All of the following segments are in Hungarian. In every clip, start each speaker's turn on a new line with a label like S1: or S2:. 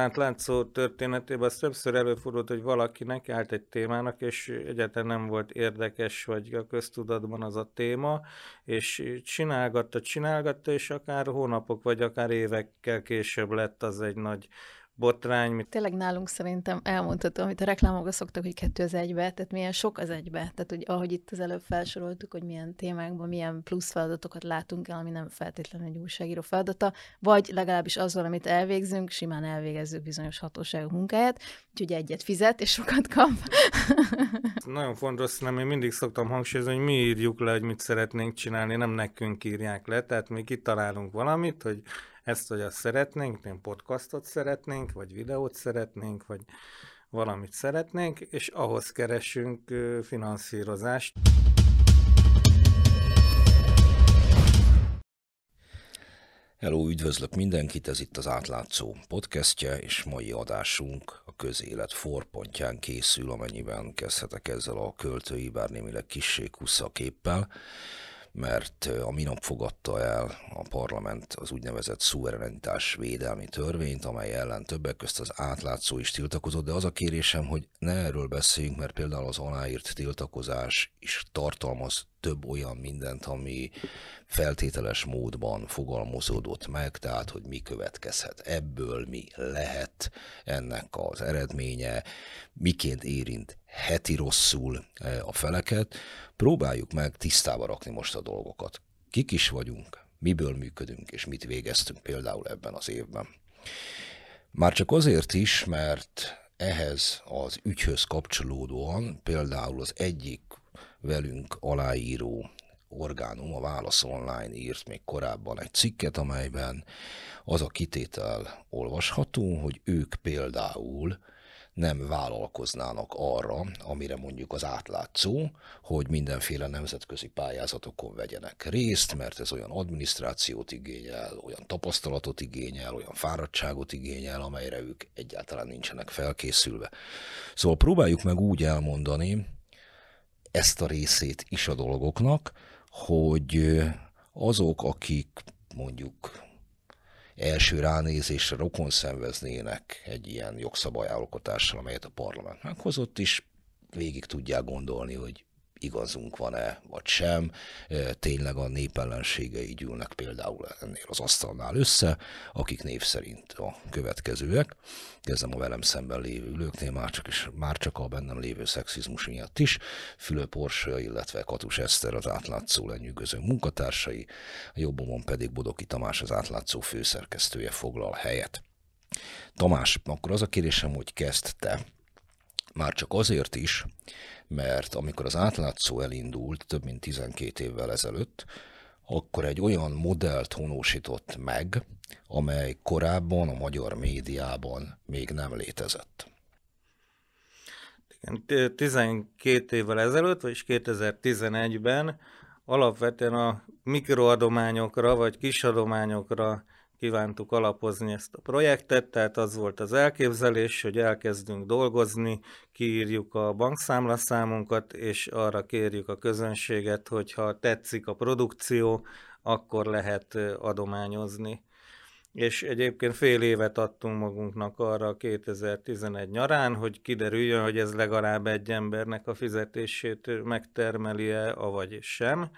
S1: Hát látszó történetében az többször előfordult, hogy valaki nekiállt egy témának, és egyáltalán nem volt érdekes, vagy a köztudatban az a téma, és csinálgatta, csinálgatta, és akár hónapok, vagy akár évekkel később lett az egy nagy botrány.
S2: Tényleg nálunk szerintem elmondható, amit a reklámokra szoktak, hogy kettő az egybe, tehát milyen sok az egybe. Tehát, hogy ahogy itt az előbb felsoroltuk, hogy milyen témákban milyen plusz feladatokat látunk el, ami nem feltétlenül egy újságíró feladata, vagy legalábbis azzal, amit elvégzünk, simán elvégezzük bizonyos hatóságok munkáját, úgyhogy egyet fizet, és sokat kap.
S1: Nagyon fontos, nem én mindig szoktam hangsúlyozni, hogy mi írjuk le, hogy mit szeretnénk csinálni, nem nekünk írják le, tehát mi kitalálunk valamit, hogy ezt vagy azt szeretnénk, nem podcastot szeretnénk, vagy videót szeretnénk, vagy valamit szeretnénk, és ahhoz keresünk finanszírozást.
S3: Hello, üdvözlök mindenkit, ez itt az átlátszó podcastje, és mai adásunk a közélet forpontján készül, amennyiben kezdhetek ezzel a költői, bár némileg kissé képpel mert a minap fogadta el a parlament az úgynevezett szuverenitás védelmi törvényt, amely ellen többek közt az átlátszó is tiltakozott, de az a kérésem, hogy ne erről beszéljünk, mert például az aláírt tiltakozás is tartalmaz több olyan mindent, ami feltételes módban fogalmazódott meg, tehát hogy mi következhet. Ebből, mi lehet ennek az eredménye, miként érint heti rosszul e, a feleket, próbáljuk meg tisztába rakni most a dolgokat. Kik is vagyunk, miből működünk, és mit végeztünk például ebben az évben. Már csak azért is, mert ehhez az ügyhöz kapcsolódóan például az egyik velünk aláíró orgánum, a Válasz Online írt még korábban egy cikket, amelyben az a kitétel olvasható, hogy ők például nem vállalkoznának arra, amire mondjuk az átlátszó, hogy mindenféle nemzetközi pályázatokon vegyenek részt, mert ez olyan adminisztrációt igényel, olyan tapasztalatot igényel, olyan fáradtságot igényel, amelyre ők egyáltalán nincsenek felkészülve. Szóval próbáljuk meg úgy elmondani ezt a részét is a dolgoknak, hogy azok, akik mondjuk első ránézésre rokon szenveznének egy ilyen jogszabályalkotással, amelyet a parlament meghozott, is végig tudják gondolni, hogy igazunk van-e, vagy sem. Tényleg a népellenségei gyűlnek például ennél az asztalnál össze, akik név szerint a következőek. Kezdem a velem szemben lévő ülőknél, már csak, is, már csak a bennem lévő szexizmus miatt is. Fülő Porsche, illetve Katus Eszter az átlátszó lenyűgöző munkatársai, a jobbomon pedig Bodoki Tamás az átlátszó főszerkesztője foglal helyet. Tamás, akkor az a kérésem, hogy kezd te. Már csak azért is, mert amikor az átlátszó elindult több mint 12 évvel ezelőtt, akkor egy olyan modellt honosított meg, amely korábban a magyar médiában még nem létezett.
S1: Igen, 12 évvel ezelőtt, vagyis 2011-ben alapvetően a mikroadományokra vagy kisadományokra kívántuk alapozni ezt a projektet, tehát az volt az elképzelés, hogy elkezdünk dolgozni, kiírjuk a bankszámlaszámunkat, és arra kérjük a közönséget, hogy ha tetszik a produkció, akkor lehet adományozni. És egyébként fél évet adtunk magunknak arra 2011 nyarán, hogy kiderüljön, hogy ez legalább egy embernek a fizetését megtermeli-e, avagy sem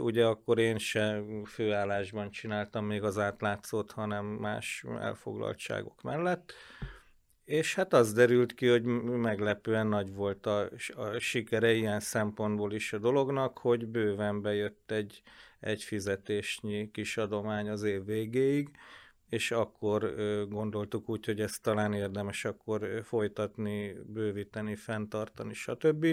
S1: Ugye akkor én se főállásban csináltam még az átlátszót, hanem más elfoglaltságok mellett. És hát az derült ki, hogy meglepően nagy volt a, a sikere ilyen szempontból is a dolognak, hogy bőven bejött egy, egy fizetésnyi kis adomány az év végéig, és akkor gondoltuk úgy, hogy ezt talán érdemes akkor folytatni, bővíteni, fenntartani, stb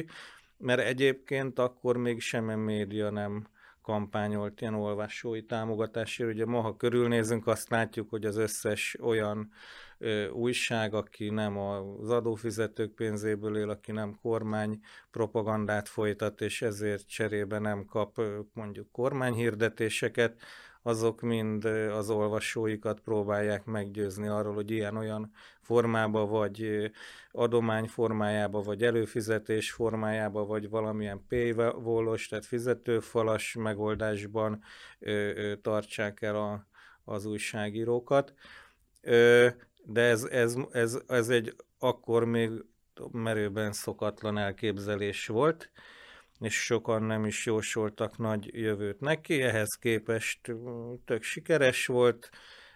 S1: mert egyébként akkor még semmi média nem kampányolt ilyen olvasói támogatásért. Ugye ma, ha körülnézünk, azt látjuk, hogy az összes olyan ö, újság, aki nem az adófizetők pénzéből él, aki nem kormány propagandát folytat, és ezért cserébe nem kap mondjuk kormányhirdetéseket, azok mind az olvasóikat próbálják meggyőzni arról, hogy ilyen-olyan formába, vagy adomány formájába, vagy előfizetés formájába, vagy valamilyen paywall tehát fizetőfalas megoldásban tartsák el a, az újságírókat. De ez, ez, ez, ez egy akkor még merőben szokatlan elképzelés volt, és sokan nem is jósoltak nagy jövőt neki, ehhez képest tök sikeres volt,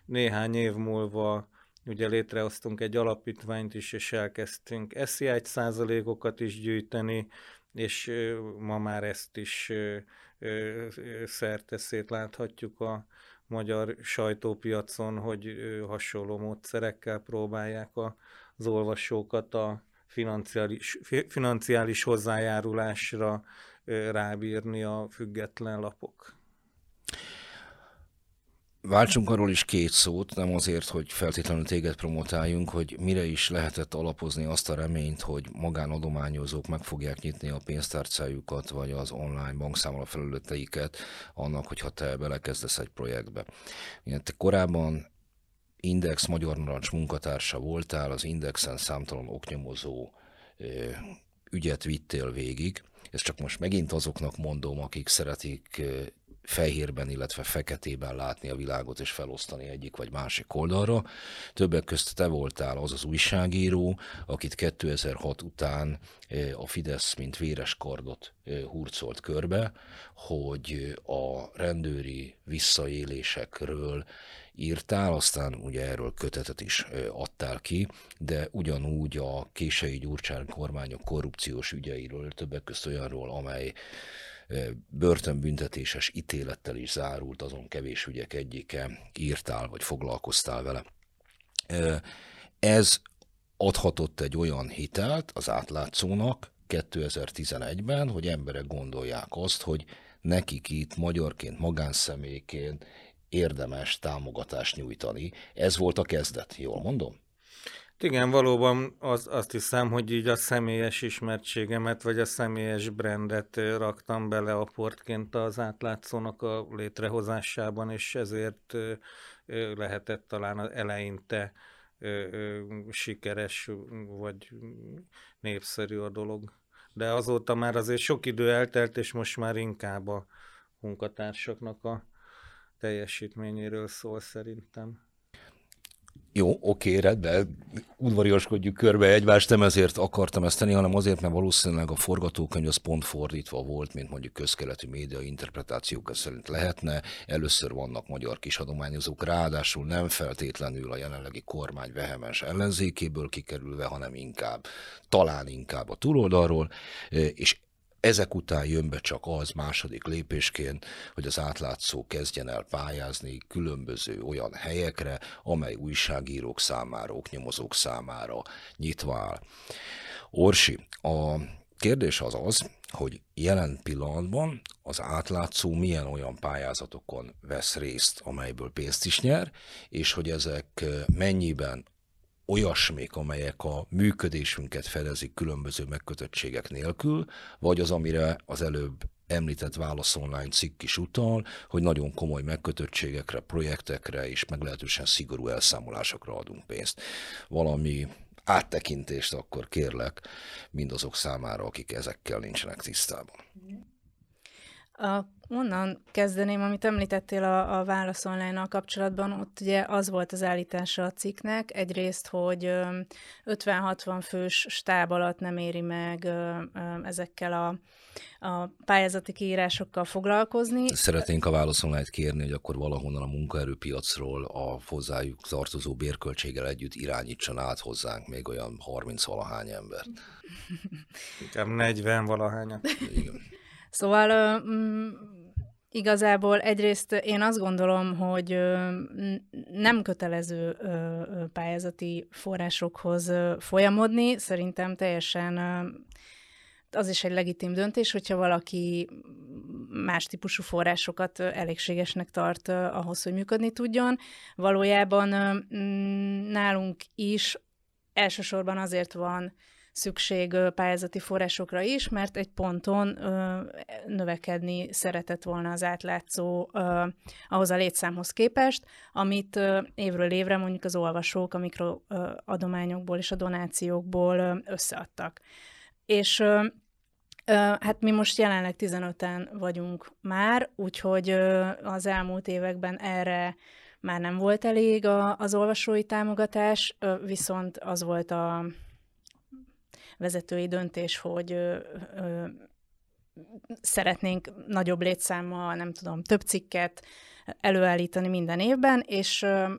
S1: néhány év múlva ugye létrehoztunk egy alapítványt is, és elkezdtünk SZI százalékokat is gyűjteni, és ma már ezt is szerteszét láthatjuk a magyar sajtópiacon, hogy hasonló módszerekkel próbálják az olvasókat a financiális, financiális hozzájárulásra rábírni a független lapok.
S3: Váltsunk arról is két szót, nem azért, hogy feltétlenül téged promotáljunk, hogy mire is lehetett alapozni azt a reményt, hogy magánadományozók meg fogják nyitni a pénztárcájukat, vagy az online bankszámla felületeiket annak, hogyha te belekezdesz egy projektbe. Te korábban Index Magyar Narancs munkatársa voltál, az Indexen számtalan oknyomozó ügyet vittél végig. Ezt csak most megint azoknak mondom, akik szeretik fehérben, illetve feketében látni a világot és felosztani egyik vagy másik oldalra. Többek közt te voltál az az újságíró, akit 2006 után a Fidesz mint véres kardot hurcolt körbe, hogy a rendőri visszaélésekről írtál, aztán ugye erről kötetet is adtál ki, de ugyanúgy a kései Gyurcsán kormányok korrupciós ügyeiről, többek közt olyanról, amely börtönbüntetéses ítélettel is zárult, azon kevés ügyek egyike, írtál vagy foglalkoztál vele. Ez adhatott egy olyan hitelt az átlátszónak 2011-ben, hogy emberek gondolják azt, hogy nekik itt magyarként, magánszemélyként érdemes támogatást nyújtani. Ez volt a kezdet, jól mondom?
S1: Igen, valóban az, azt hiszem, hogy így a személyes ismertségemet, vagy a személyes brandet raktam bele a portként az átlátszónak a létrehozásában, és ezért lehetett talán az eleinte sikeres, vagy népszerű a dolog. De azóta már azért sok idő eltelt, és most már inkább a munkatársaknak a teljesítményéről szól szerintem.
S3: Jó, oké, rendben, udvariaskodjuk körbe egymást, nem ezért akartam ezt tenni, hanem azért, mert valószínűleg a forgatókönyv az pont fordítva volt, mint mondjuk közkeletű média interpretációk szerint lehetne. Először vannak magyar kisadományozók, ráadásul nem feltétlenül a jelenlegi kormány vehemens ellenzékéből kikerülve, hanem inkább, talán inkább a túloldalról, és ezek után jön be csak az második lépésként, hogy az átlátszó kezdjen el pályázni különböző olyan helyekre, amely újságírók számára, oknyomozók számára nyitva áll. Orsi, a kérdés az az, hogy jelen pillanatban az átlátszó milyen olyan pályázatokon vesz részt, amelyből pénzt is nyer, és hogy ezek mennyiben olyasmik, amelyek a működésünket fedezik különböző megkötöttségek nélkül, vagy az, amire az előbb említett Válasz Online cikk is utal, hogy nagyon komoly megkötöttségekre, projektekre és meglehetősen szigorú elszámolásokra adunk pénzt. Valami áttekintést akkor kérlek mindazok számára, akik ezekkel nincsenek tisztában.
S4: A Onnan kezdeném, amit említettél a, a Válasz online kapcsolatban, ott ugye az volt az állítása a cikknek, egyrészt, hogy 50-60 fős stáb alatt nem éri meg ezekkel a, a pályázati kiírásokkal foglalkozni.
S3: Szeretnénk a Válasz online kérni, hogy akkor valahonnan a munkaerőpiacról a hozzájuk tartozó bérköltséggel együtt irányítson át hozzánk még olyan 30 valahány embert.
S1: Inkább 40 valahányat. Igen.
S4: Szóval mm, igazából egyrészt én azt gondolom, hogy nem kötelező pályázati forrásokhoz folyamodni. Szerintem teljesen az is egy legitim döntés, hogyha valaki más típusú forrásokat elégségesnek tart ahhoz, hogy működni tudjon. Valójában nálunk is elsősorban azért van szükség pályázati forrásokra is, mert egy ponton ö, növekedni szeretett volna az átlátszó ö, ahhoz a létszámhoz képest, amit ö, évről évre mondjuk az olvasók a mikroadományokból és a donációkból ö, összeadtak. És ö, Hát mi most jelenleg 15-en vagyunk már, úgyhogy az elmúlt években erre már nem volt elég az olvasói támogatás, viszont az volt a vezetői döntés, hogy ö, ö, szeretnénk nagyobb létszámmal, nem tudom, több cikket előállítani minden évben, és ö,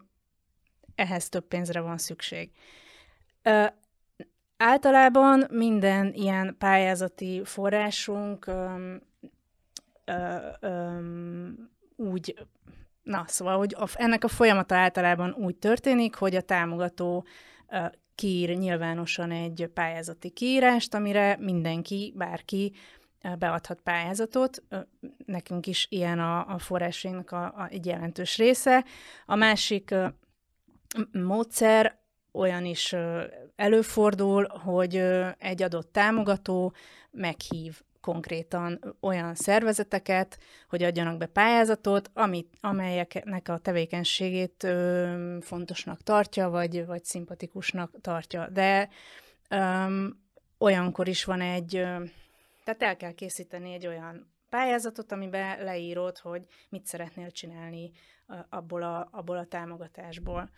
S4: ehhez több pénzre van szükség. Ö, általában minden ilyen pályázati forrásunk ö, ö, ö, úgy Na, szóval, hogy ennek a folyamata általában úgy történik, hogy a támogató kiír nyilvánosan egy pályázati kiírást, amire mindenki, bárki uh, beadhat pályázatot. Nekünk is ilyen a, a forrásainknak a, a, egy jelentős része. A másik módszer olyan is előfordul, hogy egy adott támogató meghív konkrétan olyan szervezeteket, hogy adjanak be pályázatot, amit, amelyeknek a tevékenységét ö, fontosnak tartja, vagy, vagy szimpatikusnak tartja. De ö, olyankor is van egy, ö, tehát el kell készíteni egy olyan pályázatot, amiben leírod, hogy mit szeretnél csinálni abból a, abból a támogatásból.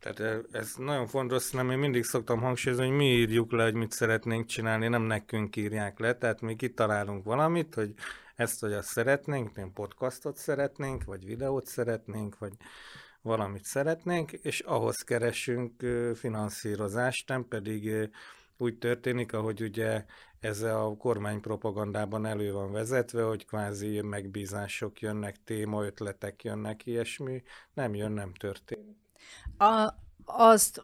S1: Tehát ez nagyon fontos, nem én mindig szoktam hangsúlyozni, hogy mi írjuk le, hogy mit szeretnénk csinálni, nem nekünk írják le, tehát mi kitalálunk valamit, hogy ezt vagy azt szeretnénk, nem podcastot szeretnénk, vagy videót szeretnénk, vagy valamit szeretnénk, és ahhoz keresünk finanszírozást, nem pedig úgy történik, ahogy ugye ez a kormány propagandában elő van vezetve, hogy kvázi megbízások jönnek, témaötletek jönnek, ilyesmi, nem jön, nem történik.
S4: A, azt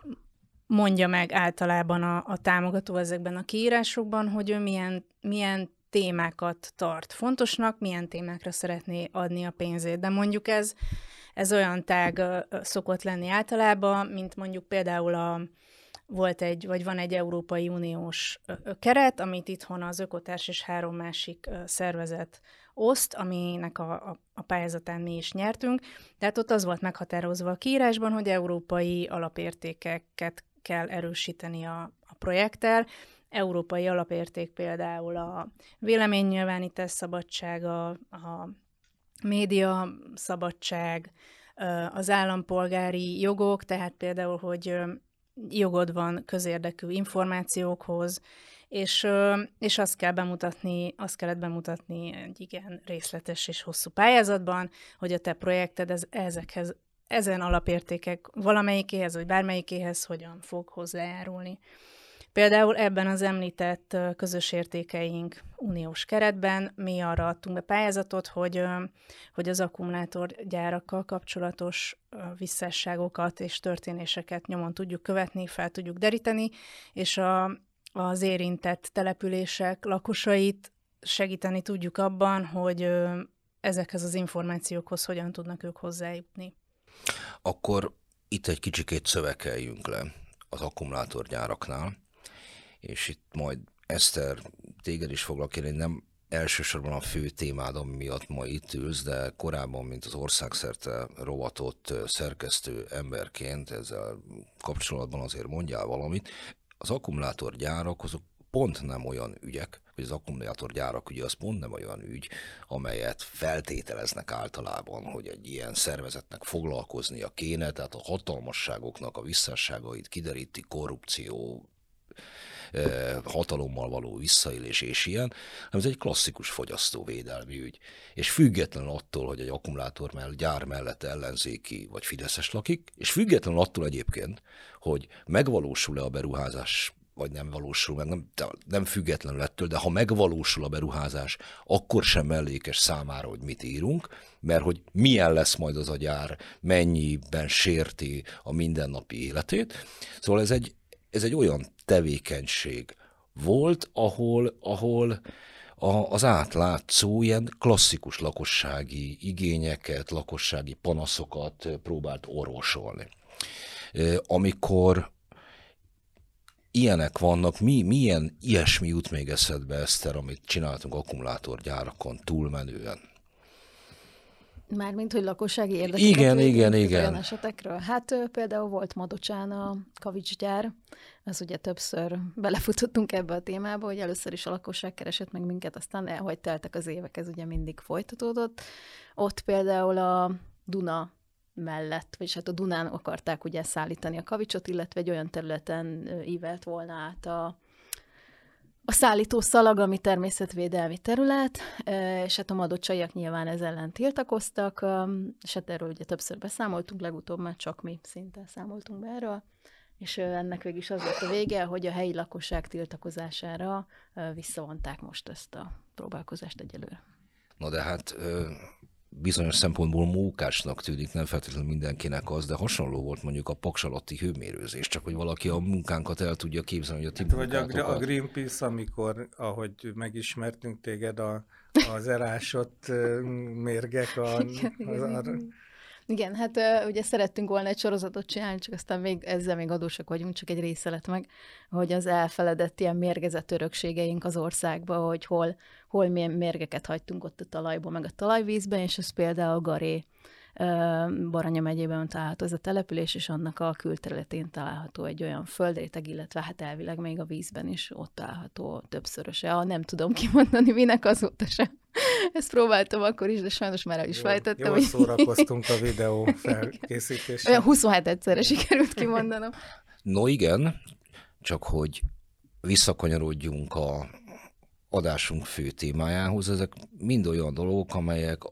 S4: mondja meg általában a, a támogató ezekben a kiírásokban, hogy ő milyen, milyen témákat tart fontosnak, milyen témákra szeretné adni a pénzét. De mondjuk ez, ez olyan tág szokott lenni általában, mint mondjuk például a, volt egy, vagy van egy Európai Uniós keret, amit itthon az Ökotárs és három másik szervezet oszt, aminek a, a, a pályázatán mi is nyertünk. Tehát ott az volt meghatározva a kiírásban, hogy európai alapértékeket kell erősíteni a, a projekttel. Európai alapérték például a véleménynyilvánítás szabadsága, a média szabadság, az állampolgári jogok, tehát például, hogy jogod van közérdekű információkhoz, és, és azt kell bemutatni, azt kellett bemutatni egy igen részletes és hosszú pályázatban, hogy a te projekted ez, ezekhez, ezen alapértékek valamelyikéhez, vagy bármelyikéhez hogyan fog hozzájárulni. Például ebben az említett közös értékeink uniós keretben mi arra adtunk be pályázatot, hogy, hogy az akkumulátorgyárakkal kapcsolatos visszásságokat és történéseket nyomon tudjuk követni, fel tudjuk deríteni, és a, az érintett települések lakosait segíteni tudjuk abban, hogy ezekhez az információkhoz hogyan tudnak ők hozzájutni.
S3: Akkor itt egy kicsikét szövekeljünk le az akkumulátorgyáraknál, és itt majd Eszter, téged is foglak kérni, nem elsősorban a fő témád, ami miatt ma itt ülsz, de korábban, mint az országszerte rovatott szerkesztő emberként ezzel kapcsolatban azért mondjál valamit az akkumulátorgyárak azok pont nem olyan ügyek, hogy az akkumulátorgyárak ugye az pont nem olyan ügy, amelyet feltételeznek általában, hogy egy ilyen szervezetnek foglalkoznia kéne, tehát a hatalmasságoknak a visszásságait kideríti, korrupció, hatalommal való visszaélés és ilyen, hanem ez egy klasszikus fogyasztóvédelmi ügy. És független attól, hogy egy akkumulátor mellett, gyár mellett ellenzéki vagy fideszes lakik, és független attól egyébként, hogy megvalósul-e a beruházás vagy nem valósul meg, nem, nem függetlenül ettől, de ha megvalósul a beruházás, akkor sem mellékes számára, hogy mit írunk, mert hogy milyen lesz majd az a gyár, mennyiben sérti a mindennapi életét. Szóval ez egy, ez egy olyan tevékenység volt, ahol, ahol a, az átlátszó ilyen klasszikus lakossági igényeket, lakossági panaszokat próbált orvosolni. Amikor ilyenek vannak, mi, milyen ilyesmi jut még eszedbe, Eszter, amit csináltunk akkumulátorgyárakon túlmenően?
S2: Mármint, hogy lakossági érdekeket
S3: Igen, igen, igen. Olyan
S2: esetekről. Hát például volt Madocsán a kavicsgyár, az ugye többször belefutottunk ebbe a témába, hogy először is a lakosság keresett meg minket, aztán elhogy teltek az évek, ez ugye mindig folytatódott. Ott például a Duna mellett, vagyis hát a Dunán akarták ugye szállítani a kavicsot, illetve egy olyan területen ívelt volna át a, a szállító szalag, ami természetvédelmi terület, és hát a madocsaiak nyilván ez ellen tiltakoztak, és hát erről ugye többször beszámoltunk, legutóbb már csak mi szinte számoltunk be erről, és ennek végig is az volt a vége, hogy a helyi lakosság tiltakozására visszavonták most ezt a próbálkozást egyelőre.
S3: Na de hát bizonyos szempontból mókásnak tűnik, nem feltétlenül mindenkinek az, de hasonló volt mondjuk a paksalatti hőmérőzés, csak hogy valaki a munkánkat el tudja képzelni, hogy a ti
S1: hát, Vagy a, a Greenpeace, amikor, ahogy megismertünk téged, a, az elásott mérgek a, az, a,
S2: igen, hát ugye szerettünk volna egy sorozatot csinálni, csak aztán még ezzel még adósak vagyunk, csak egy része lett meg, hogy az elfeledett ilyen mérgezett örökségeink az országba, hogy hol, hol milyen mérgeket hagytunk ott a talajban, meg a talajvízben, és ez például Garé Baranya megyében található ez a település, és annak a külterületén található egy olyan földréteg, illetve hát elvileg még a vízben is ott található többszöröse. Ha nem tudom kimondani, minek azóta sem. Ezt próbáltam akkor is, de sajnos már el is fejtettem.
S1: Jól szórakoztunk a videó felkészítéssel.
S2: Olyan 27 egyszerre sikerült kimondanom.
S3: No igen, csak hogy visszakanyarodjunk a adásunk fő témájához, ezek mind olyan dolgok, amelyek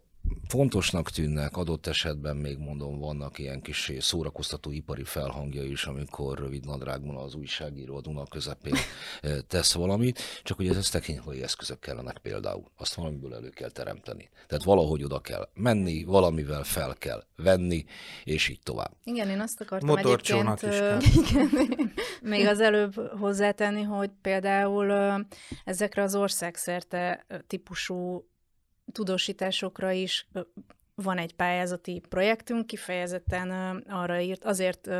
S3: fontosnak tűnnek, adott esetben még mondom, vannak ilyen kis szórakoztató ipari felhangja is, amikor rövid nadrágban az újságíró a Duna közepén eh, tesz valamit, csak hogy ez technikai eszközök kellenek például. Azt valamiből elő kell teremteni. Tehát valahogy oda kell menni, valamivel fel kell venni, és így tovább.
S4: Igen, én azt akartam egyébként is kell. Igen, még az előbb hozzátenni, hogy például ezekre az országszerte típusú tudósításokra is van egy pályázati projektünk, kifejezetten arra írt, azért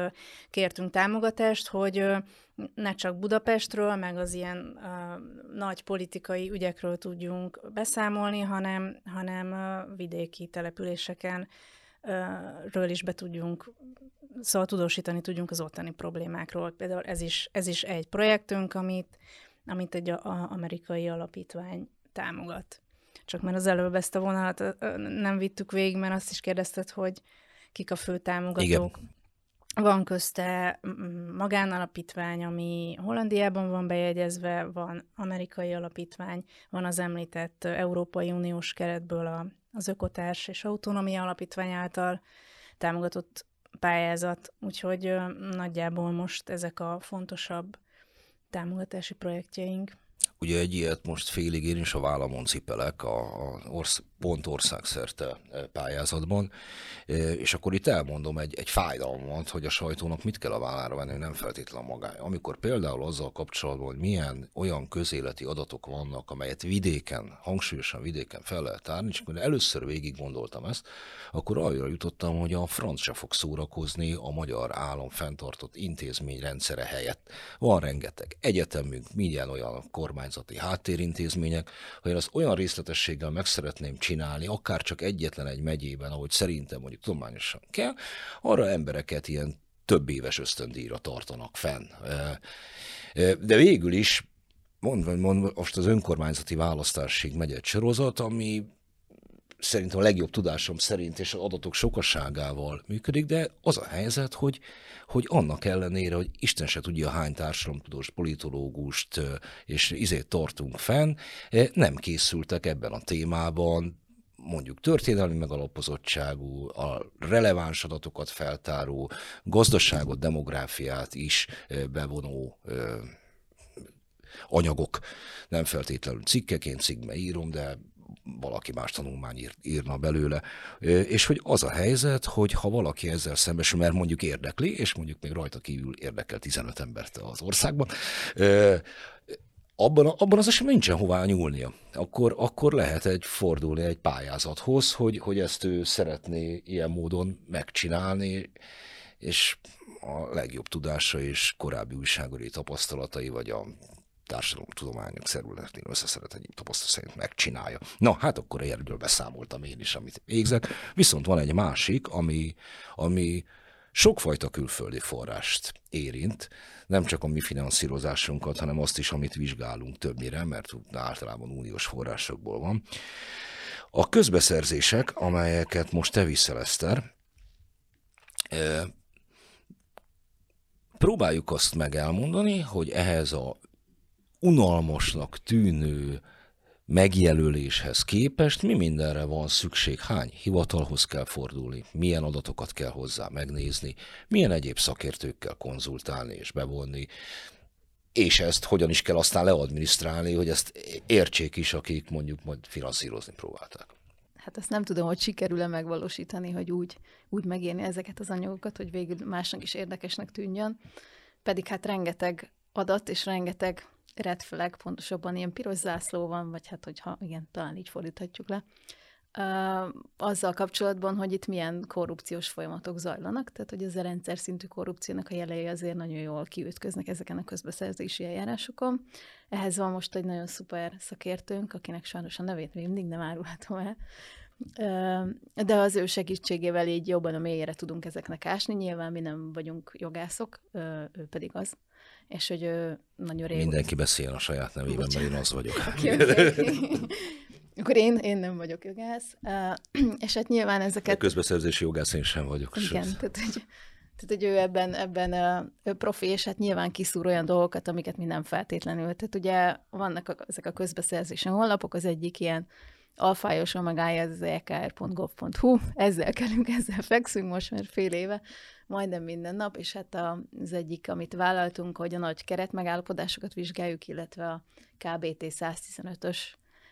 S4: kértünk támogatást, hogy ne csak Budapestről, meg az ilyen nagy politikai ügyekről tudjunk beszámolni, hanem, hanem vidéki településeken ről is be tudjunk, szóval tudósítani tudjunk az ottani problémákról. Például ez is, ez is egy projektünk, amit, amit egy amerikai alapítvány támogat csak mert az előbb ezt a vonalat nem vittük végig, mert azt is kérdezted, hogy kik a fő támogatók. Igen. Van közte magánalapítvány, ami Hollandiában van bejegyezve, van amerikai alapítvány, van az említett Európai Uniós keretből a, az Ökotárs és Autonómia Alapítvány által támogatott pályázat, úgyhogy nagyjából most ezek a fontosabb támogatási projektjeink.
S3: Ugye egy ilyet most félig én is a vállamon cipelek a, a orsz, pont országszerte e, pályázatban, e, és akkor itt elmondom egy, egy fájdalmat, hogy a sajtónak mit kell a vállára venni, nem feltétlenül magája. Amikor például azzal kapcsolatban, hogy milyen olyan közéleti adatok vannak, amelyet vidéken, hangsúlyosan vidéken fel lehet tárni, és akkor először végig gondoltam ezt, akkor arra jutottam, hogy a franc se fog szórakozni a magyar állam fenntartott intézményrendszere helyett. Van rengeteg egyetemünk, milyen olyan kormányzati háttérintézmények, hogy én azt olyan részletességgel meg szeretném csinálni, csinálni, akár csak egyetlen egy megyében, ahogy szerintem mondjuk tudományosan kell, arra embereket ilyen több éves ösztöndíjra tartanak fenn. De végül is, mondva, mondva most az önkormányzati választásig megy egy sorozat, ami szerintem a legjobb tudásom szerint és az adatok sokaságával működik, de az a helyzet, hogy, hogy annak ellenére, hogy Isten se tudja hány társadalomtudós politológust és izét tartunk fenn, nem készültek ebben a témában mondjuk történelmi megalapozottságú, a releváns adatokat feltáró, gazdaságot, demográfiát is bevonó anyagok, nem feltétlenül cikkeként, cikkbe írom, de valaki más tanulmány ír, írna belőle. És hogy az a helyzet, hogy ha valaki ezzel szembesül, mert mondjuk érdekli, és mondjuk még rajta kívül érdekel 15 embert az országban, abban, abban az esetben nincsen hová nyúlnia. Akkor, akkor lehet egy fordulni egy pályázathoz, hogy, hogy ezt ő szeretné ilyen módon megcsinálni, és a legjobb tudása és korábbi újságori tapasztalatai, vagy a társadalomtudományok szerületén összeszedett egy tapasztalat szerint megcsinálja. Na, hát akkor erről beszámoltam én is, amit végzek. Viszont van egy másik, ami, ami sokfajta külföldi forrást érint, nem csak a mi finanszírozásunkat, hanem azt is, amit vizsgálunk többnyire, mert általában uniós forrásokból van. A közbeszerzések, amelyeket most te viszel, Eszter, Próbáljuk azt meg elmondani, hogy ehhez a unalmasnak tűnő megjelöléshez képest mi mindenre van szükség, hány hivatalhoz kell fordulni, milyen adatokat kell hozzá megnézni, milyen egyéb szakértőkkel konzultálni és bevonni, és ezt hogyan is kell aztán leadminisztrálni, hogy ezt értsék is, akik mondjuk majd finanszírozni próbálták.
S2: Hát azt nem tudom, hogy sikerül-e megvalósítani, hogy úgy, úgy megérni ezeket az anyagokat, hogy végül másnak is érdekesnek tűnjön. Pedig hát rengeteg adat és rengeteg red flag, pontosabban ilyen piros zászló van, vagy hát hogyha, igen, talán így fordíthatjuk le, azzal kapcsolatban, hogy itt milyen korrupciós folyamatok zajlanak, tehát hogy ez a rendszer szintű korrupciónak a jelei azért nagyon jól kiütköznek ezeken a közbeszerzési eljárásokon. Ehhez van most egy nagyon szuper szakértőnk, akinek sajnos a nevét még mindig nem árulhatom el, de az ő segítségével így jobban a mélyére tudunk ezeknek ásni. Nyilván mi nem vagyunk jogászok, ő pedig az és hogy ő nagyon régóta...
S3: Mindenki beszél a saját nevében, mert én az vagyok.
S2: okay, okay. Akkor én, én nem vagyok jogász, és hát nyilván ezeket... A
S3: közbeszerzési jogász én sem vagyok.
S2: Igen, tehát hogy, tehát, hogy ő ebben, ebben uh, profi, és hát nyilván kiszúr olyan dolgokat, amiket mi nem feltétlenül. Tehát ugye vannak a, ezek a közbeszerzési honlapok, az egyik ilyen alfájosan megállja az ekr.gov.hu, ezzel kellünk, ezzel fekszünk most már fél éve, majdnem minden nap, és hát az egyik, amit vállaltunk, hogy a nagy keretmegállapodásokat vizsgáljuk, illetve a KBT 115-ös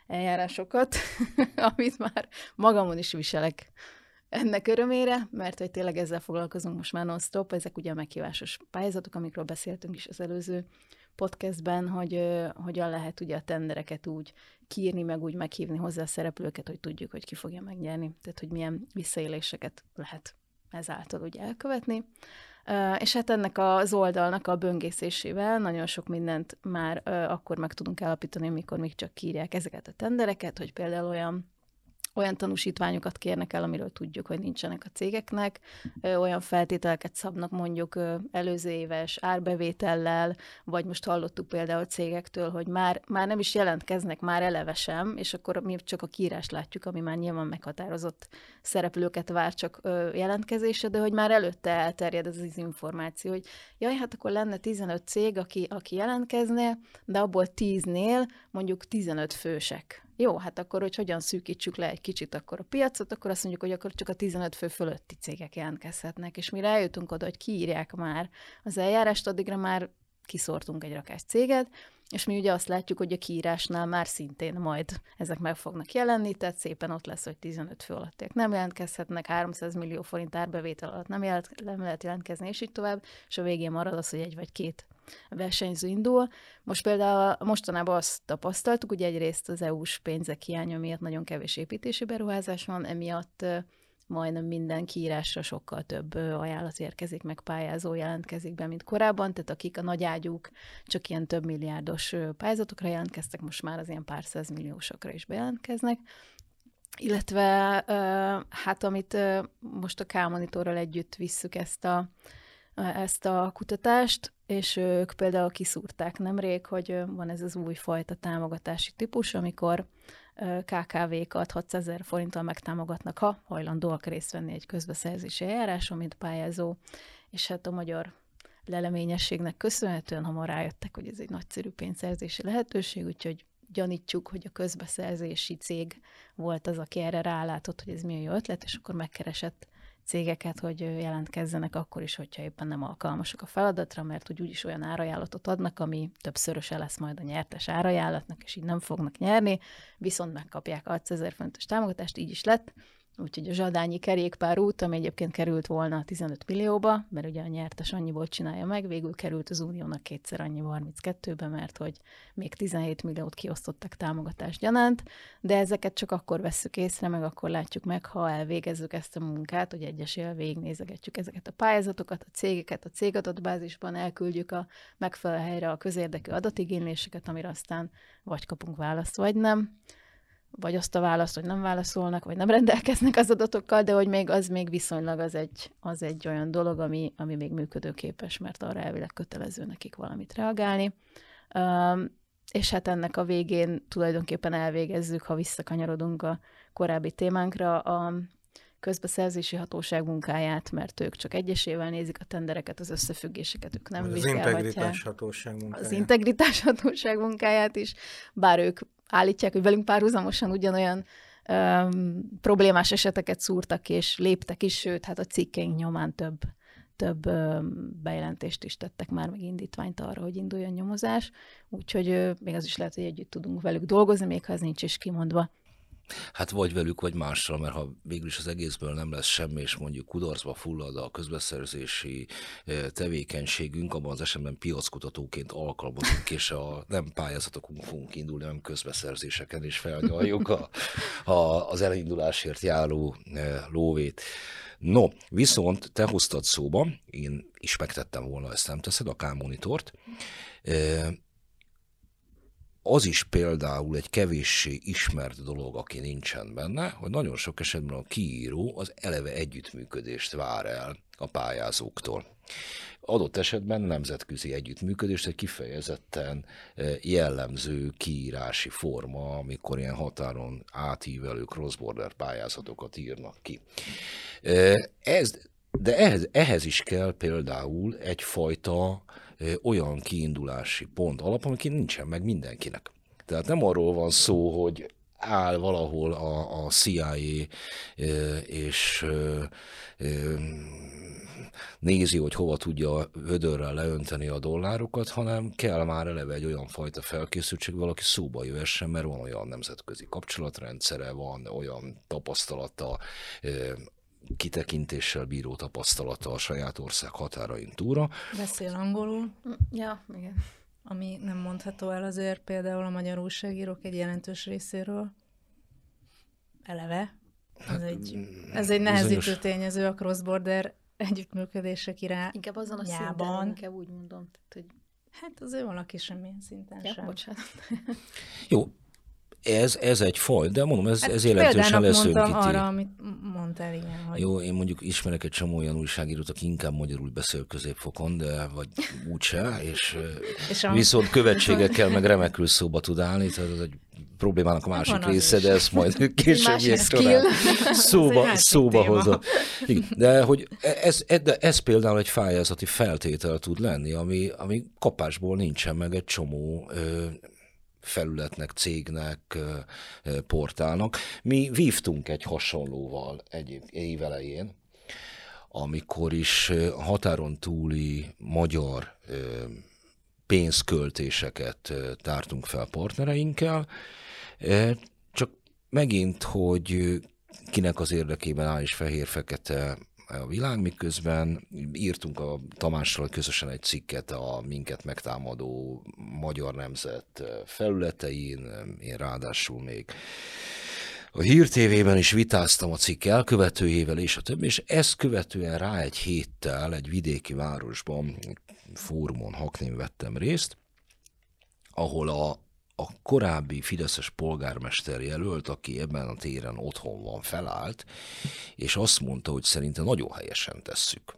S2: eljárásokat, amit már magamon is viselek ennek örömére, mert hogy tényleg ezzel foglalkozunk most már non-stop, ezek ugye a meghívásos pályázatok, amikről beszéltünk is az előző podcastben, hogy hogyan lehet ugye a tendereket úgy kiírni, meg úgy meghívni hozzá a szereplőket, hogy tudjuk, hogy ki fogja megnyerni, tehát hogy milyen visszaéléseket lehet ezáltal ugye elkövetni. És hát ennek az oldalnak a böngészésével nagyon sok mindent már akkor meg tudunk állapítani, amikor még csak kírják ezeket a tendereket, hogy például olyan olyan tanúsítványokat kérnek el, amiről tudjuk, hogy nincsenek a cégeknek, olyan feltételeket szabnak mondjuk előző éves árbevétellel, vagy most hallottuk például cégektől, hogy már, már nem is jelentkeznek, már eleve sem, és akkor mi csak a kiírás látjuk, ami már nyilván meghatározott szereplőket vár csak jelentkezésre, de hogy már előtte elterjed ez az információ, hogy jaj, hát akkor lenne 15 cég, aki, aki jelentkezne, de abból 10-nél mondjuk 15 fősek. Jó, hát akkor, hogy hogyan szűkítsük le egy kicsit akkor a piacot, akkor azt mondjuk, hogy akkor csak a 15 fő fölötti cégek jelentkezhetnek, és mire eljutunk oda, hogy kiírják már az eljárást, addigra már kiszortunk egy rakás céget, és mi ugye azt látjuk, hogy a kiírásnál már szintén majd ezek meg fognak jelenni, tehát szépen ott lesz, hogy 15 fő alattiak nem jelentkezhetnek, 300 millió forint árbevétel alatt nem, jelent, nem lehet jelentkezni, és így tovább, és a végén marad az, hogy egy vagy két versenyző indul. Most például mostanában azt tapasztaltuk, hogy egyrészt az EU-s pénzek hiánya miatt nagyon kevés építési beruházás van, emiatt majdnem minden kiírásra sokkal több ajánlat érkezik, meg pályázó jelentkezik be, mint korábban, tehát akik a nagy ágyúk csak ilyen több milliárdos pályázatokra jelentkeztek, most már az ilyen pár milliósokra is bejelentkeznek. Illetve hát amit most a K-monitorral együtt visszük ezt a, ezt a kutatást, és ők például kiszúrták nemrég, hogy van ez az új fajta támogatási típus, amikor KKV-kat 600 ezer forinttal megtámogatnak, ha hajlandóak részt venni egy közbeszerzési eljáráson, mint pályázó, és hát a magyar leleményességnek köszönhetően hamar rájöttek, hogy ez egy nagyszerű pénzszerzési lehetőség, úgyhogy gyanítjuk, hogy a közbeszerzési cég volt az, aki erre rálátott, hogy ez milyen jó ötlet, és akkor megkeresett cégeket, hogy jelentkezzenek akkor is, hogyha éppen nem alkalmasak a feladatra, mert úgy úgyis olyan árajánlatot adnak, ami többszöröse lesz majd a nyertes árajánlatnak, és így nem fognak nyerni, viszont megkapják 600 ezer fontos támogatást, így is lett, Úgyhogy a zsadányi kerékpár út, ami egyébként került volna 15 millióba, mert ugye a nyertes annyiból csinálja meg, végül került az Uniónak kétszer annyi 32-be, mert hogy még 17 milliót kiosztottak támogatás gyanánt, de ezeket csak akkor vesszük észre, meg akkor látjuk meg, ha elvégezzük ezt a munkát, hogy egyesével végignézegetjük ezeket a pályázatokat, a cégeket, a cégadatbázisban elküldjük a megfelelő helyre a közérdekű adatigényléseket, amire aztán vagy kapunk választ, vagy nem vagy azt a választ, hogy nem válaszolnak, vagy nem rendelkeznek az adatokkal, de hogy még az még viszonylag az egy, az egy olyan dolog, ami, ami még működőképes, mert arra elvileg kötelező nekik valamit reagálni. Um, és hát ennek a végén tulajdonképpen elvégezzük, ha visszakanyarodunk a korábbi témánkra, a közbeszerzési hatóság munkáját, mert ők csak egyesével nézik a tendereket, az összefüggéseket ők nem
S1: az
S2: vizsgálhatják.
S1: integritás hatóság munkáját.
S2: Az integritás hatóság munkáját is, bár ők állítják, hogy velünk párhuzamosan ugyanolyan um, problémás eseteket szúrtak és léptek is, sőt, hát a cikkeink nyomán több több bejelentést is tettek már, meg indítványt arra, hogy induljon nyomozás, úgyhogy még az is lehet, hogy együtt tudunk velük dolgozni, még ha ez nincs is kimondva.
S3: Hát vagy velük, vagy mással, mert ha végül is az egészből nem lesz semmi, és mondjuk kudarcba fullad a közbeszerzési tevékenységünk, abban az esetben piackutatóként alkalmazunk, és a nem pályázatokon fogunk indulni, nem közbeszerzéseken, és felnyaljuk a, a, az elindulásért járó lóvét. No, viszont te hoztad szóba, én is megtettem volna, ezt nem teszed, a K-monitort. Az is például egy kevéssé ismert dolog, aki nincsen benne, hogy nagyon sok esetben a kiíró az eleve együttműködést vár el a pályázóktól adott esetben nemzetközi együttműködést egy kifejezetten jellemző kiírási forma, amikor ilyen határon átívelő cross-border pályázatokat írnak ki. Ez, de ehhez, ehhez is kell például egyfajta olyan kiindulási pont alap, ami nincsen meg mindenkinek. Tehát nem arról van szó, hogy áll valahol a, a CIA és nézi, hogy hova tudja vödörrel leönteni a dollárokat, hanem kell már eleve egy olyan fajta felkészültség, valaki szóba jöhessen, mert van olyan nemzetközi kapcsolatrendszere, van olyan tapasztalata, kitekintéssel bíró tapasztalata a saját ország határain túra.
S4: Beszél angolul.
S2: Ja, igen.
S4: Ami nem mondható el azért például a magyar újságírók egy jelentős részéről. Eleve. Ez hát, egy, mm, ez egy nehezítő bizonyos... tényező a cross-border együttműködések irány.
S2: Inkább azon a szinten, inkább úgy mondom. Tehát, hogy...
S4: Hát azért valaki semmilyen szinten ja, sem.
S2: Bocsánat.
S3: Jó, ez, ez egy faj, de mondom, ez, hát ez jelentősen lesz
S4: mondtam arra, amit mondtál, igen.
S3: Hogy... Jó, én mondjuk ismerek egy csomó olyan újságírót, aki inkább magyarul beszél középfokon, de vagy úgyse, és, és a... viszont követségekkel meg remekül szóba tud állni, tehát ez egy problémának a másik Van része, de ezt majd később szóba, szóba hozza. De hogy ez, de ez például egy fájázati feltétel tud lenni, ami, ami kapásból nincsen meg egy csomó ö, felületnek, cégnek, portálnak. Mi vívtunk egy hasonlóval egy évelején, amikor is határon túli magyar pénzköltéseket tártunk fel partnereinkkel, csak megint, hogy kinek az érdekében áll is fehér-fekete a világ, miközben írtunk a Tamással közösen egy cikket a minket megtámadó magyar nemzet felületein, én ráadásul még a Hír TV-ben is vitáztam a cikk elkövetőjével és a többi, és ezt követően rá egy héttel egy vidéki városban fórumon Haknén vettem részt, ahol a korábbi Fideszes polgármester jelölt, aki ebben a téren otthon van, felállt, és azt mondta, hogy szerintem nagyon helyesen tesszük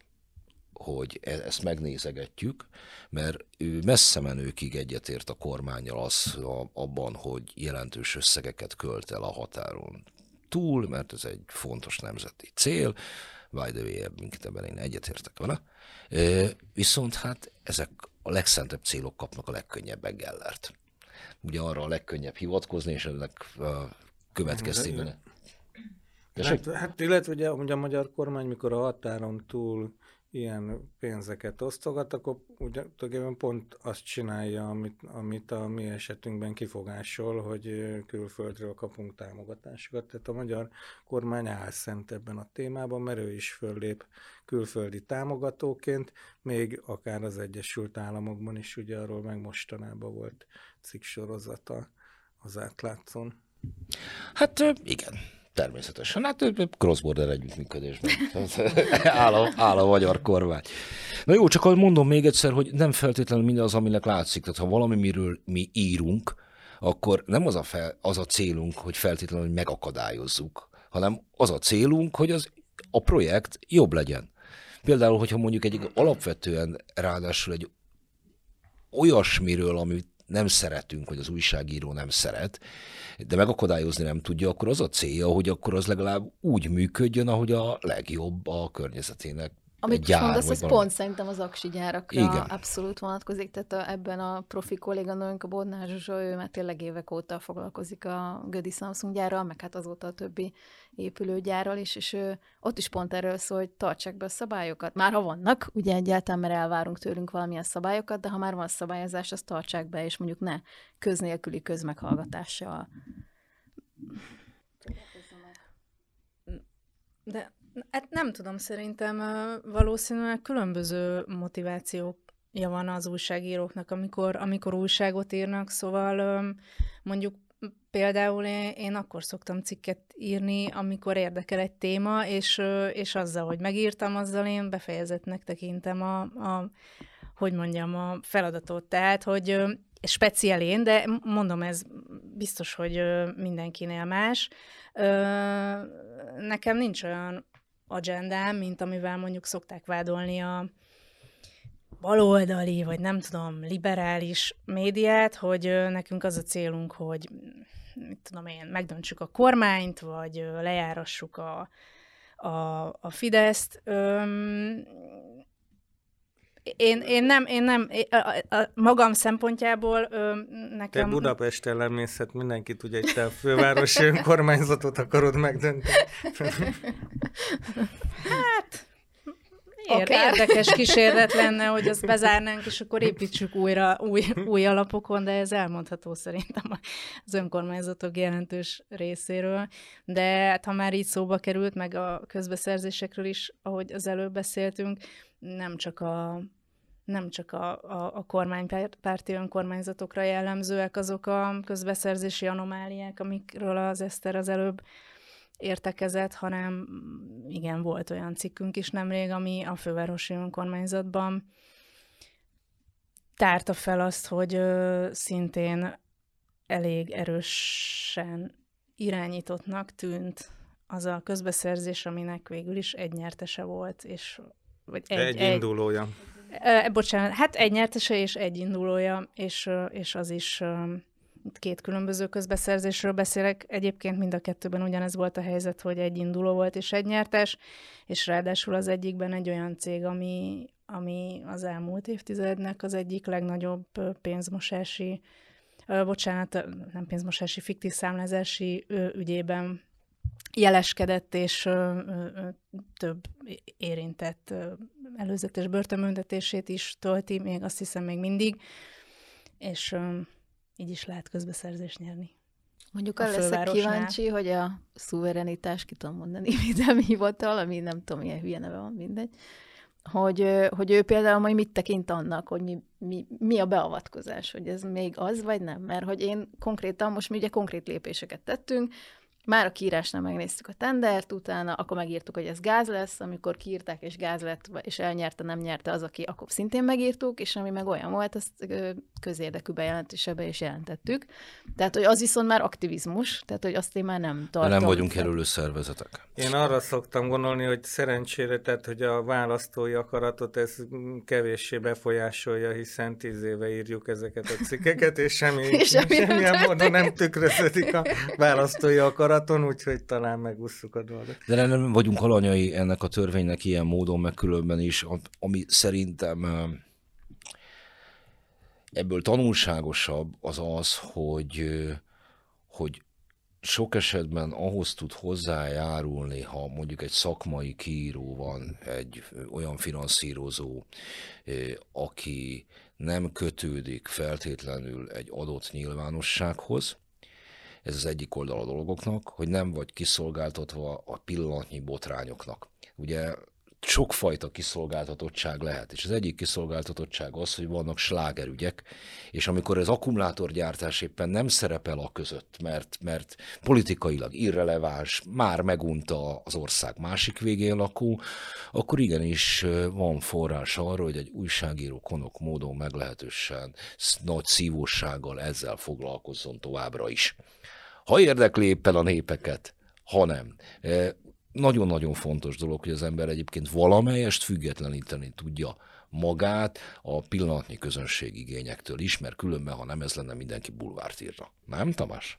S3: hogy e, ezt megnézegetjük, mert ő messze menőkig egyetért a kormányjal az abban, hogy jelentős összegeket költ el a határon túl, mert ez egy fontos nemzeti cél, by the way, minket ebben én egyetértek vele. Viszont hát ezek a legszentebb célok kapnak a legkönnyebb Gellert ugye arra a legkönnyebb hivatkozni, és ennek következtében...
S1: Hát, hát illetve ugye, ugye a magyar kormány, mikor a határon túl ilyen pénzeket osztogat, akkor ugye tulajdonképpen pont azt csinálja, amit, amit a mi esetünkben kifogásol, hogy külföldről kapunk támogatásokat. Tehát a magyar kormány álszent ebben a témában, mert ő is föllép külföldi támogatóként, még akár az Egyesült Államokban is, ugye arról meg mostanában volt cikksorozata az átlátszón.
S3: Hát igen, természetesen. Hát cross-border együttműködésben áll, a, áll a magyar kormány. Na jó, csak mondom még egyszer, hogy nem feltétlenül minden az, aminek látszik. Tehát ha valami, miről mi írunk, akkor nem az a, fel, az a célunk, hogy feltétlenül hogy megakadályozzuk, hanem az a célunk, hogy az, a projekt jobb legyen. Például, hogyha mondjuk egy alapvetően ráadásul egy olyasmiről, amit nem szeretünk, vagy az újságíró nem szeret, de megakadályozni nem tudja, akkor az a célja, hogy akkor az legalább úgy működjön, ahogy a legjobb a környezetének
S2: amit
S3: gyár,
S2: mondasz, az
S3: valami.
S2: pont szerintem az aksi gyárakra
S3: Igen.
S2: abszolút vonatkozik, tehát a, ebben a profi kolléganőnk, a Bodnár Zsuzsa, ő már tényleg évek óta foglalkozik a Gödi Samsung gyárral, meg hát azóta a többi épülőgyárral is, és ő, ott is pont erről szól, hogy tartsák be a szabályokat. Már ha vannak, ugye egyáltalán, mert elvárunk tőlünk valamilyen szabályokat, de ha már van szabályozás, azt tartsák be, és mondjuk ne köznélküli közmeghallgatással.
S4: De hát nem tudom, szerintem valószínűleg különböző motivációja van az újságíróknak, amikor, amikor újságot írnak, szóval mondjuk például én, akkor szoktam cikket írni, amikor érdekel egy téma, és, és azzal, hogy megírtam, azzal én befejezetnek tekintem a, a hogy mondjam, a feladatot. Tehát, hogy speciál én, de mondom, ez biztos, hogy mindenkinél más. Nekem nincs olyan agendám, mint amivel mondjuk szokták vádolni a baloldali, vagy nem tudom, liberális médiát, hogy nekünk az a célunk, hogy mit tudom én, megdöntsük a kormányt, vagy lejárassuk a, a, a Fideszt. Öm, én, én nem, én nem, a, a, a magam szempontjából ö,
S1: Te
S4: nekem...
S1: Budapesten lennész, hát mindenki tudja, hogy te a fővárosi önkormányzatot akarod megdönteni.
S4: Hát, ér,
S2: Oké.
S4: érdekes kísérlet lenne, hogy azt bezárnánk, és akkor építsük újra új, új alapokon, de ez elmondható szerintem az önkormányzatok jelentős részéről. De hát, ha már így szóba került, meg a közbeszerzésekről is, ahogy az előbb beszéltünk, nem csak a nem csak a, a, a kormánypárti önkormányzatokra jellemzőek azok a közbeszerzési anomáliák, amikről az Eszter az előbb értekezett, hanem igen, volt olyan cikkünk is nemrég, ami a fővárosi önkormányzatban tárta fel azt, hogy ö, szintén elég erősen irányítottnak tűnt az a közbeszerzés, aminek végül is egy nyertese volt, és vagy
S1: Egy, egy indulója.
S4: Ö, bocsánat, hát egy nyertese és egy indulója, és, és az is két különböző közbeszerzésről beszélek. Egyébként mind a kettőben ugyanez volt a helyzet, hogy egy induló volt és egy nyertes, és ráadásul az egyikben egy olyan cég, ami, ami az elmúlt évtizednek az egyik legnagyobb pénzmosási, bocsánat, nem pénzmosási, fiktív számlázási ügyében jeleskedett, és több érintett előzetes börtönbüntetését is tölti, még azt hiszem még mindig, és így is lehet közbeszerzést nyerni.
S2: Mondjuk arra leszek kíváncsi, hogy a szuverenitás, ki tudom mondani, védelmi hivatal, ami nem tudom, milyen hülye neve van, mindegy, hogy, hogy ő például majd mit tekint annak, hogy mi, mi, mi a beavatkozás, hogy ez még az, vagy nem. Mert hogy én konkrétan, most mi ugye konkrét lépéseket tettünk, már a kiírásnál megnéztük a tendert, utána akkor megírtuk, hogy ez gáz lesz, amikor kiírták, és gáz lett, és elnyerte, nem nyerte az, aki, akkor szintén megírtuk, és ami meg olyan volt, azt közérdekű bejelentésebe is jelentettük. Tehát, hogy az viszont már aktivizmus, tehát, hogy azt én már nem
S3: De
S2: tartom.
S3: nem vagyunk jelölő szervezetek.
S1: Én arra szoktam gondolni, hogy szerencsére, tehát, hogy a választói akaratot ez kevéssé befolyásolja, hiszen tíz éve írjuk ezeket a cikkeket, és semmi,
S2: És semmi nem
S1: semmilyen módon
S2: történik.
S1: nem tükröződik a választói akaraton, úgyhogy talán megúszuk a dolgot.
S3: De nem vagyunk alanyai ennek a törvénynek ilyen módon, meg különben is, ami szerintem ebből tanulságosabb az az, hogy, hogy sok esetben ahhoz tud hozzájárulni, ha mondjuk egy szakmai kiíró van, egy olyan finanszírozó, aki nem kötődik feltétlenül egy adott nyilvánossághoz, ez az egyik oldal a dolgoknak, hogy nem vagy kiszolgáltatva a pillanatnyi botrányoknak. Ugye sokfajta kiszolgáltatottság lehet, és az egyik kiszolgáltatottság az, hogy vannak slágerügyek, és amikor az akkumulátorgyártás éppen nem szerepel a között, mert, mert politikailag irreleváns, már megunta az ország másik végén lakó, akkor igenis van forrás arra, hogy egy újságíró konok módon meglehetősen nagy szívósággal ezzel foglalkozzon továbbra is. Ha érdekli éppen a népeket, ha nem. E, Nagyon-nagyon fontos dolog, hogy az ember egyébként valamelyest függetleníteni tudja magát a pillanatnyi közönség igényektől is, mert különben, ha nem ez lenne, mindenki bulvárt írna. Nem, Tamás?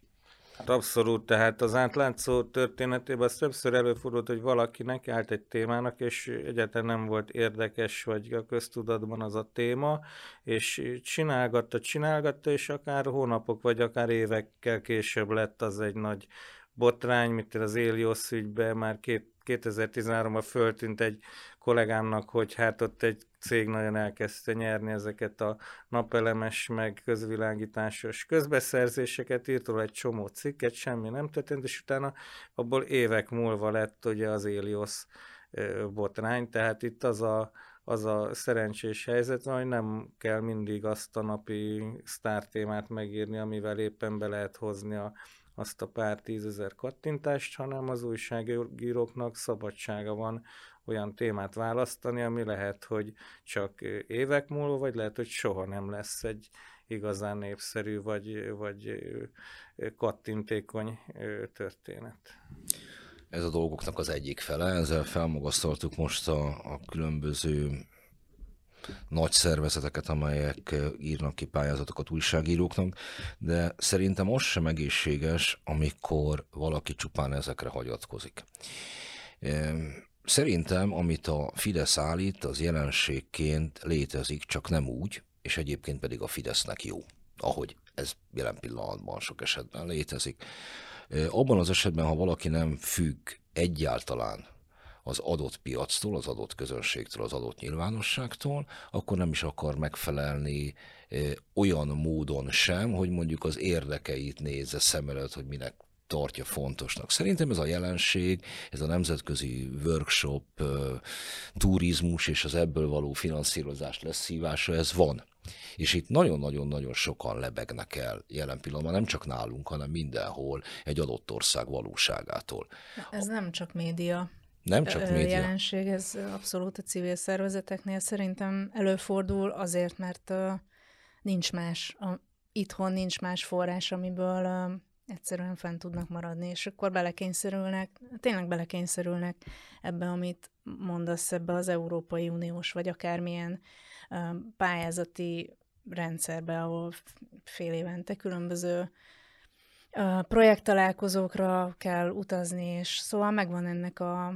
S1: Hát abszolút, tehát az átlátszó történetében az többször előfordult, hogy valaki nekiállt egy témának, és egyáltalán nem volt érdekes, vagy a köztudatban az a téma, és csinálgatta, csinálgatta, és akár hónapok, vagy akár évekkel később lett az egy nagy botrány, mint az Éliosz ügyben már két 2013-ban föltűnt egy kollégámnak, hogy hát ott egy cég nagyon elkezdte nyerni ezeket a napelemes, meg közvilágításos közbeszerzéseket, írt róla egy csomó cikket, semmi nem történt, és utána abból évek múlva lett ugye az Elios botrány, tehát itt az a, az a szerencsés helyzet hogy nem kell mindig azt a napi sztártémát megírni, amivel éppen be lehet hozni a azt a pár tízezer kattintást, hanem az újságíróknak szabadsága van olyan témát választani, ami lehet, hogy csak évek múlva, vagy lehet, hogy soha nem lesz egy igazán népszerű, vagy, vagy kattintékony történet.
S3: Ez a dolgoknak az egyik fele, ezzel felmagasztaltuk most a, a különböző nagy szervezeteket, amelyek írnak ki pályázatokat újságíróknak, de szerintem az sem egészséges, amikor valaki csupán ezekre hagyatkozik. Szerintem, amit a Fidesz állít, az jelenségként létezik, csak nem úgy, és egyébként pedig a Fidesznek jó, ahogy ez jelen pillanatban sok esetben létezik. Abban az esetben, ha valaki nem függ egyáltalán az adott piactól, az adott közönségtől, az adott nyilvánosságtól, akkor nem is akar megfelelni olyan módon sem, hogy mondjuk az érdekeit nézze szem előtt, hogy minek tartja fontosnak. Szerintem ez a jelenség, ez a nemzetközi workshop, turizmus és az ebből való finanszírozás leszívása, ez van. És itt nagyon-nagyon-nagyon sokan lebegnek el jelen pillanatban, nem csak nálunk, hanem mindenhol egy adott ország valóságától.
S4: Ez nem csak média.
S3: Nem csak média.
S4: jelenség, ez abszolút a civil szervezeteknél szerintem előfordul azért, mert nincs más, a, itthon nincs más forrás, amiből egyszerűen fent tudnak maradni, és akkor belekényszerülnek, tényleg belekényszerülnek ebbe, amit mondasz, ebbe az Európai Uniós, vagy akármilyen pályázati rendszerbe, ahol fél évente különböző projekttalálkozókra kell utazni, és szóval megvan ennek a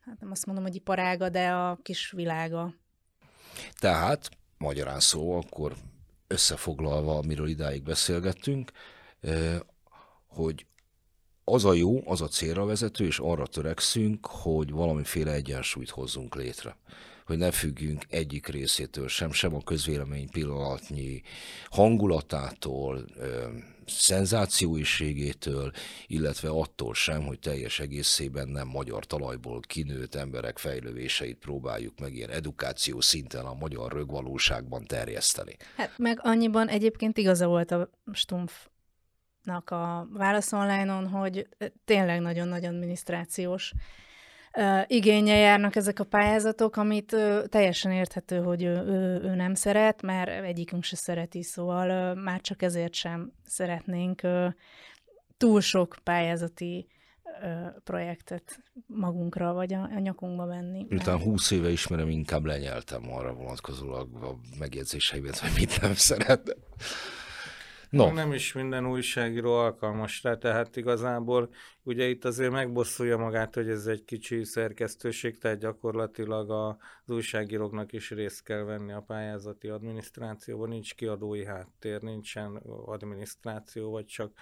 S4: hát nem azt mondom, hogy iparága, de a kis világa.
S3: Tehát, magyarán szó, akkor összefoglalva, amiről idáig beszélgettünk, hogy az a jó, az a célra vezető, és arra törekszünk, hogy valamiféle egyensúlyt hozzunk létre hogy ne függjünk egyik részétől sem, sem a közvélemény pillanatnyi hangulatától, szenzációiségétől, illetve attól sem, hogy teljes egészében nem magyar talajból kinőtt emberek fejlődéseit próbáljuk meg ilyen edukáció szinten a magyar rögvalóságban terjeszteni.
S4: Hát meg annyiban egyébként igaza volt a Stumpfnak a válasz online-on, hogy tényleg nagyon-nagyon adminisztrációs igénye járnak ezek a pályázatok, amit teljesen érthető, hogy ő, ő, ő nem szeret, mert egyikünk se szereti, szóval már csak ezért sem szeretnénk túl sok pályázati projektet magunkra, vagy a, a nyakunkba venni.
S3: Miután húsz éve ismerem, inkább lenyeltem arra vonatkozólag a megjegyzéseimet, hogy mit nem szeret.
S1: No. Nem is minden újságíró alkalmas rá, tehát igazából ugye itt azért megbosszulja magát, hogy ez egy kicsi szerkesztőség, tehát gyakorlatilag az újságíróknak is részt kell venni a pályázati adminisztrációban, nincs kiadói háttér, nincsen adminisztráció, vagy csak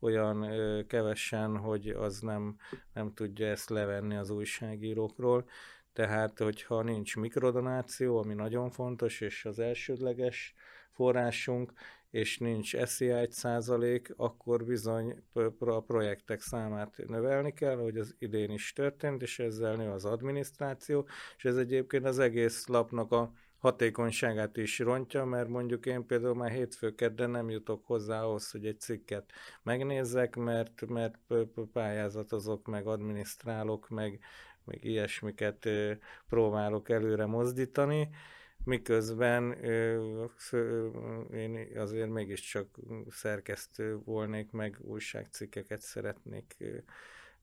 S1: olyan ö, kevesen, hogy az nem, nem tudja ezt levenni az újságírókról. Tehát, hogyha nincs mikrodonáció, ami nagyon fontos, és az elsődleges forrásunk, és nincs SZI 1 százalék, akkor bizony a projektek számát növelni kell, hogy az idén is történt, és ezzel nő az adminisztráció, és ez egyébként az egész lapnak a hatékonyságát is rontja, mert mondjuk én például már hétfő kedden nem jutok hozzá ahhoz, hogy egy cikket megnézzek, mert, mert pályázatozok, meg adminisztrálok, meg, meg ilyesmiket próbálok előre mozdítani, miközben én azért mégiscsak szerkesztő volnék, meg újságcikkeket szeretnék,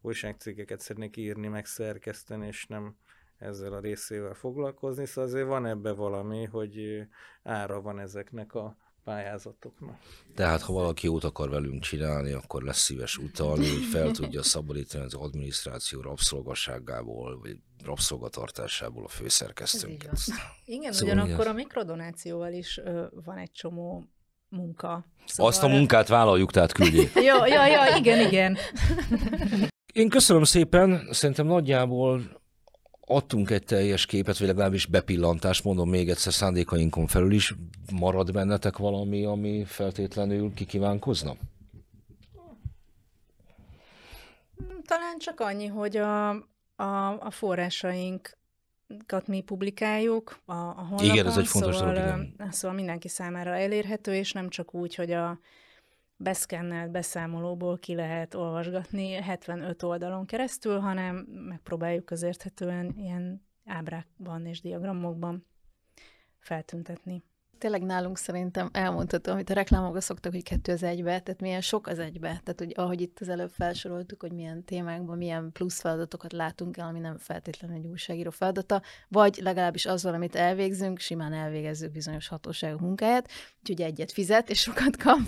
S1: újságcikkeket szeretnék írni, meg szerkeszteni, és nem, ezzel a részével foglalkozni, szóval azért van ebbe valami, hogy ára van ezeknek a pályázatoknak.
S3: Tehát, ha valaki jót akar velünk csinálni, akkor lesz szíves utalni, hogy fel tudja szabadítani az adminisztráció rabszolgaságából, vagy rabszolgatartásából a főszerkesztőnket.
S4: Igen, szóval ugyanakkor a mikrodonációval is ö, van egy csomó munka.
S3: Szóval... Azt a munkát vállaljuk, tehát küldjék.
S4: ja, ja, ja, igen, igen.
S3: Én köszönöm szépen, szerintem nagyjából adtunk egy teljes képet, vagy legalábbis bepillantást, mondom még egyszer szándékainkon felül is. Marad bennetek valami, ami feltétlenül kikívánkozna?
S4: Talán csak annyi, hogy a, a, a forrásaink mi publikáljuk a, a honlapon,
S3: igen, ez egy fontos
S4: szóval,
S3: dolog, igen.
S4: szóval mindenki számára elérhető, és nem csak úgy, hogy a beszkennelt beszámolóból ki lehet olvasgatni 75 oldalon keresztül, hanem megpróbáljuk közérthetően ilyen ábrákban és diagramokban feltüntetni
S2: tényleg nálunk szerintem elmondható, amit a reklámokban szoktak, hogy kettő az egybe, tehát milyen sok az egybe. Tehát, hogy ahogy itt az előbb felsoroltuk, hogy milyen témákban milyen plusz feladatokat látunk el, ami nem feltétlenül egy újságíró feladata, vagy legalábbis az valamit elvégzünk, simán elvégezzük bizonyos hatóságok munkáját, úgyhogy egyet fizet, és sokat kap.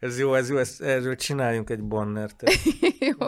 S1: ez jó, ez jó, ezt, erről csináljunk egy bannert.
S2: jó.